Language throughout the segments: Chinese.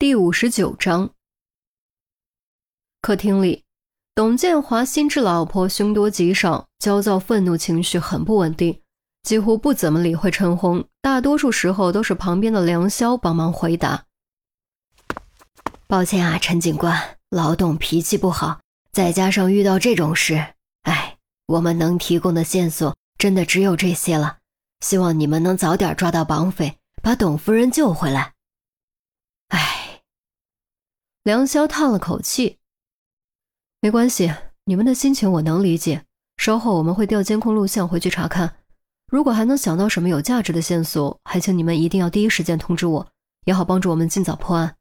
第五十九章，客厅里，董建华心知老婆凶多吉少，焦躁愤怒情绪很不稳定，几乎不怎么理会陈红，大多数时候都是旁边的梁霄帮忙回答。抱歉啊，陈警官，老董脾气不好，再加上遇到这种事，哎，我们能提供的线索真的只有这些了。希望你们能早点抓到绑匪，把董夫人救回来。梁霄叹了口气：“没关系，你们的心情我能理解。稍后我们会调监控录像回去查看，如果还能想到什么有价值的线索，还请你们一定要第一时间通知我，也好帮助我们尽早破案。”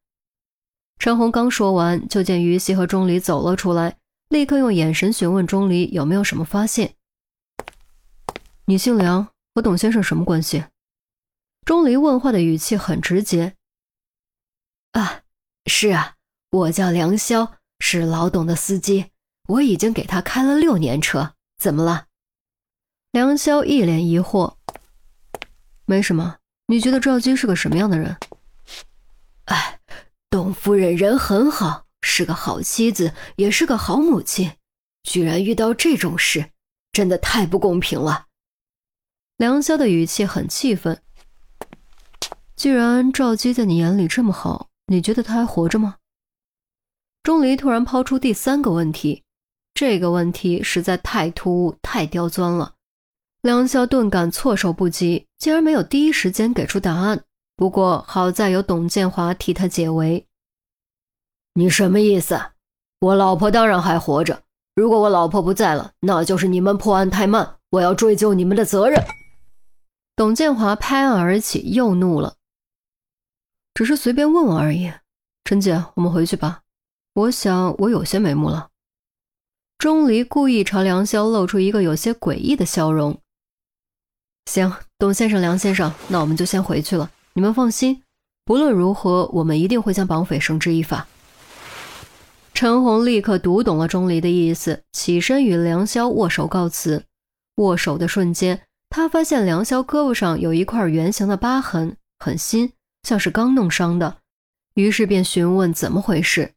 陈红刚说完，就见于西和钟离走了出来，立刻用眼神询问钟离有没有什么发现。“你姓梁，和董先生什么关系？”钟离问话的语气很直接。“啊，是啊。”我叫梁潇，是老董的司机。我已经给他开了六年车，怎么了？梁潇一脸疑惑。没什么。你觉得赵姬是个什么样的人？哎，董夫人人很好，是个好妻子，也是个好母亲。居然遇到这种事，真的太不公平了。梁潇的语气很气愤。既然赵姬在你眼里这么好，你觉得她还活着吗？钟离突然抛出第三个问题，这个问题实在太突兀、太刁钻了。梁霄顿感措手不及，竟然没有第一时间给出答案。不过好在有董建华替他解围。你什么意思？我老婆当然还活着。如果我老婆不在了，那就是你们破案太慢，我要追究你们的责任。董建华拍案而起，又怒了。只是随便问问而已。陈姐，我们回去吧。我想我有些眉目了。钟离故意朝梁霄露出一个有些诡异的笑容。行，董先生、梁先生，那我们就先回去了。你们放心，不论如何，我们一定会将绑匪绳之以法。陈红立刻读懂了钟离的意思，起身与梁霄握手告辞。握手的瞬间，他发现梁霄胳膊上有一块圆形的疤痕，很新，像是刚弄伤的，于是便询问怎么回事。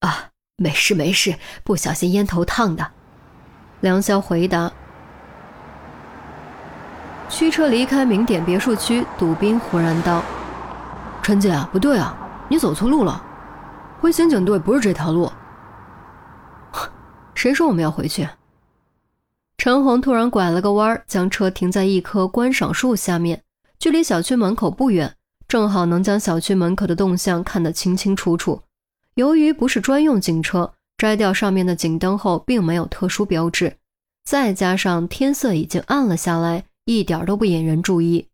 啊，没事没事，不小心烟头烫的。梁霄回答。驱车离开名典别墅区，杜斌忽然道：“陈姐，不对啊，你走错路了，回刑警队不是这条路。”谁说我们要回去？陈红突然拐了个弯，将车停在一棵观赏树下面，距离小区门口不远，正好能将小区门口的动向看得清清楚楚。由于不是专用警车，摘掉上面的警灯后，并没有特殊标志，再加上天色已经暗了下来，一点都不引人注意。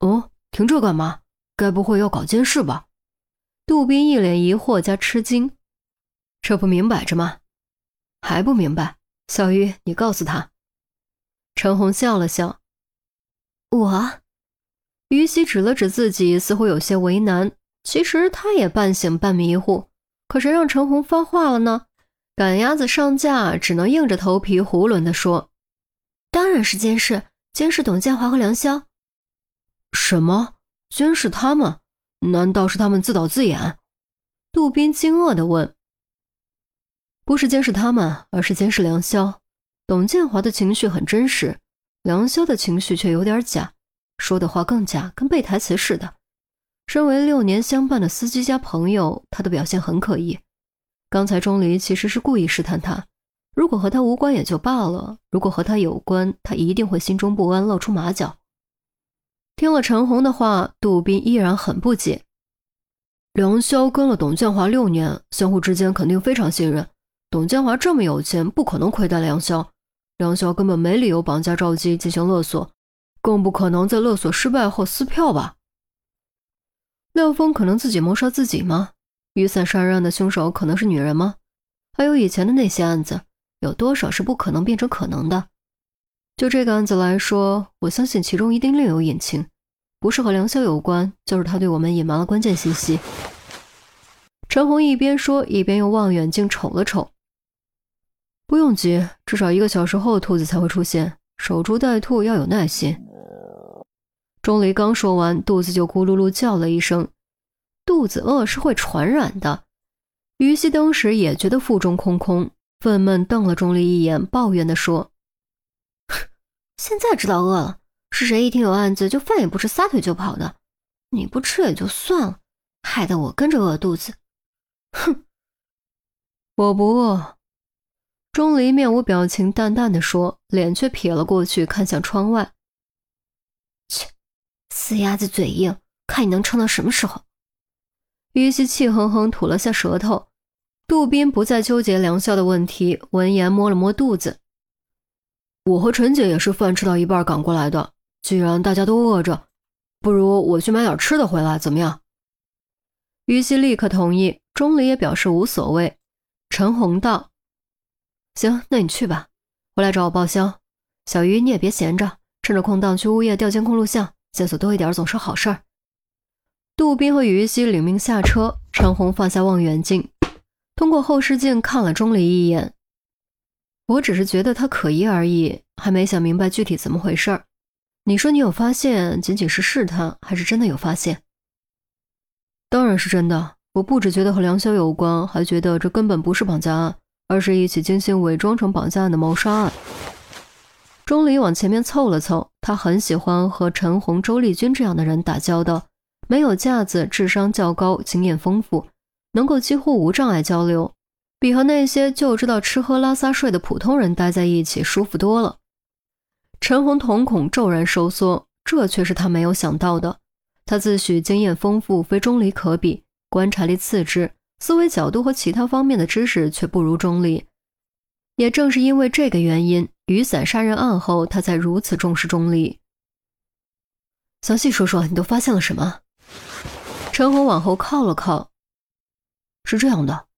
哦，停这干嘛？该不会要搞监视吧？杜宾一脸疑惑加吃惊，这不明摆着吗？还不明白？小鱼，你告诉他。陈红笑了笑。我，于西指了指自己，似乎有些为难。其实他也半醒半迷糊，可谁让陈红发话了呢？赶鸭子上架，只能硬着头皮囫囵地说：“当然是监视，监视董建华和梁潇。”什么？监视他们？难道是他们自导自演？杜宾惊愕地问：“不是监视他们，而是监视梁潇。董建华的情绪很真实，梁潇的情绪却有点假，说的话更假，跟背台词似的。”身为六年相伴的司机加朋友，他的表现很可疑。刚才钟离其实是故意试探他，如果和他无关也就罢了，如果和他有关，他一定会心中不安，露出马脚。听了陈红的话，杜斌依然很不解。梁潇跟了董建华六年，相互之间肯定非常信任。董建华这么有钱，不可能亏待梁潇。梁潇根本没理由绑架赵姬进行勒索，更不可能在勒索失败后撕票吧。廖峰可能自己谋杀自己吗？雨伞杀人案的凶手可能是女人吗？还有以前的那些案子，有多少是不可能变成可能的？就这个案子来说，我相信其中一定另有隐情，不是和梁潇有关，就是他对我们隐瞒了关键信息。陈红一边说，一边用望远镜瞅了瞅。不用急，至少一个小时后兔子才会出现，守株待兔要有耐心。钟离刚说完，肚子就咕噜噜叫了一声。肚子饿是会传染的。于西当时也觉得腹中空空，愤懑瞪了钟离一眼，抱怨地说：“现在知道饿了，是谁一听有案子就饭也不吃，撒腿就跑的？你不吃也就算了，害得我跟着饿肚子。哼，我不饿。”钟离面无表情，淡淡的说，脸却撇了过去，看向窗外。死鸭子嘴硬，看你能撑到什么时候？于西气哼哼吐了下舌头。杜宾不再纠结梁笑的问题，闻言摸了摸肚子。我和陈姐也是饭吃到一半赶过来的。既然大家都饿着，不如我去买点吃的回来，怎么样？于西立刻同意，钟离也表示无所谓。陈红道：“行，那你去吧，回来找我报销。小鱼你也别闲着，趁着空档去物业调监控录像，线索多一点总是好事儿。”杜宾和于西领命下车，陈红放下望远镜。通过后视镜看了钟离一眼，我只是觉得他可疑而已，还没想明白具体怎么回事儿。你说你有发现，仅仅是试探，还是真的有发现？当然是真的。我不只觉得和梁潇有关，还觉得这根本不是绑架案，而是一起精心伪装成绑架案的谋杀案。钟离往前面凑了凑，他很喜欢和陈红、周丽君这样的人打交道，没有架子，智商较高，经验丰富。能够几乎无障碍交流，比和那些就知道吃喝拉撒睡的普通人待在一起舒服多了。陈红瞳孔骤然收缩，这却是他没有想到的。他自诩经验丰富，非钟离可比，观察力次之，思维角度和其他方面的知识却不如钟离。也正是因为这个原因，雨伞杀人案后，他才如此重视钟离。详细说说，你都发现了什么？陈红往后靠了靠。是这样的，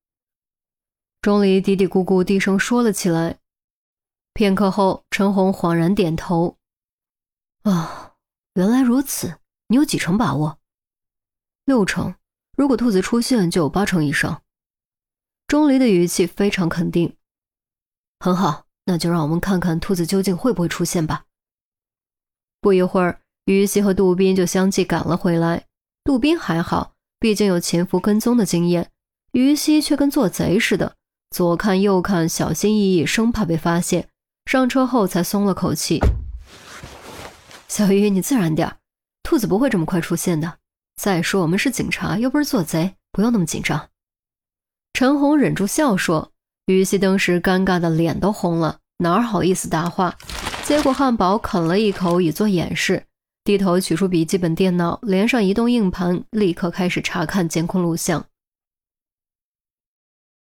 钟离嘀嘀咕咕低声说了起来。片刻后，陈红恍然点头：“啊，原来如此。你有几成把握？六成。如果兔子出现，就有八成以上。”钟离的语气非常肯定。很好，那就让我们看看兔子究竟会不会出现吧。不一会儿，于西和杜宾就相继赶了回来。杜宾还好，毕竟有潜伏跟踪的经验。于西却跟做贼似的，左看右看，小心翼翼，生怕被发现。上车后才松了口气。小鱼，你自然点兔子不会这么快出现的。再说我们是警察，又不是做贼，不用那么紧张。陈红忍住笑说。于西当时尴尬的脸都红了，哪好意思答话？接过汉堡啃了一口，以作掩饰，低头取出笔记本电脑，连上移动硬盘，立刻开始查看监控录像。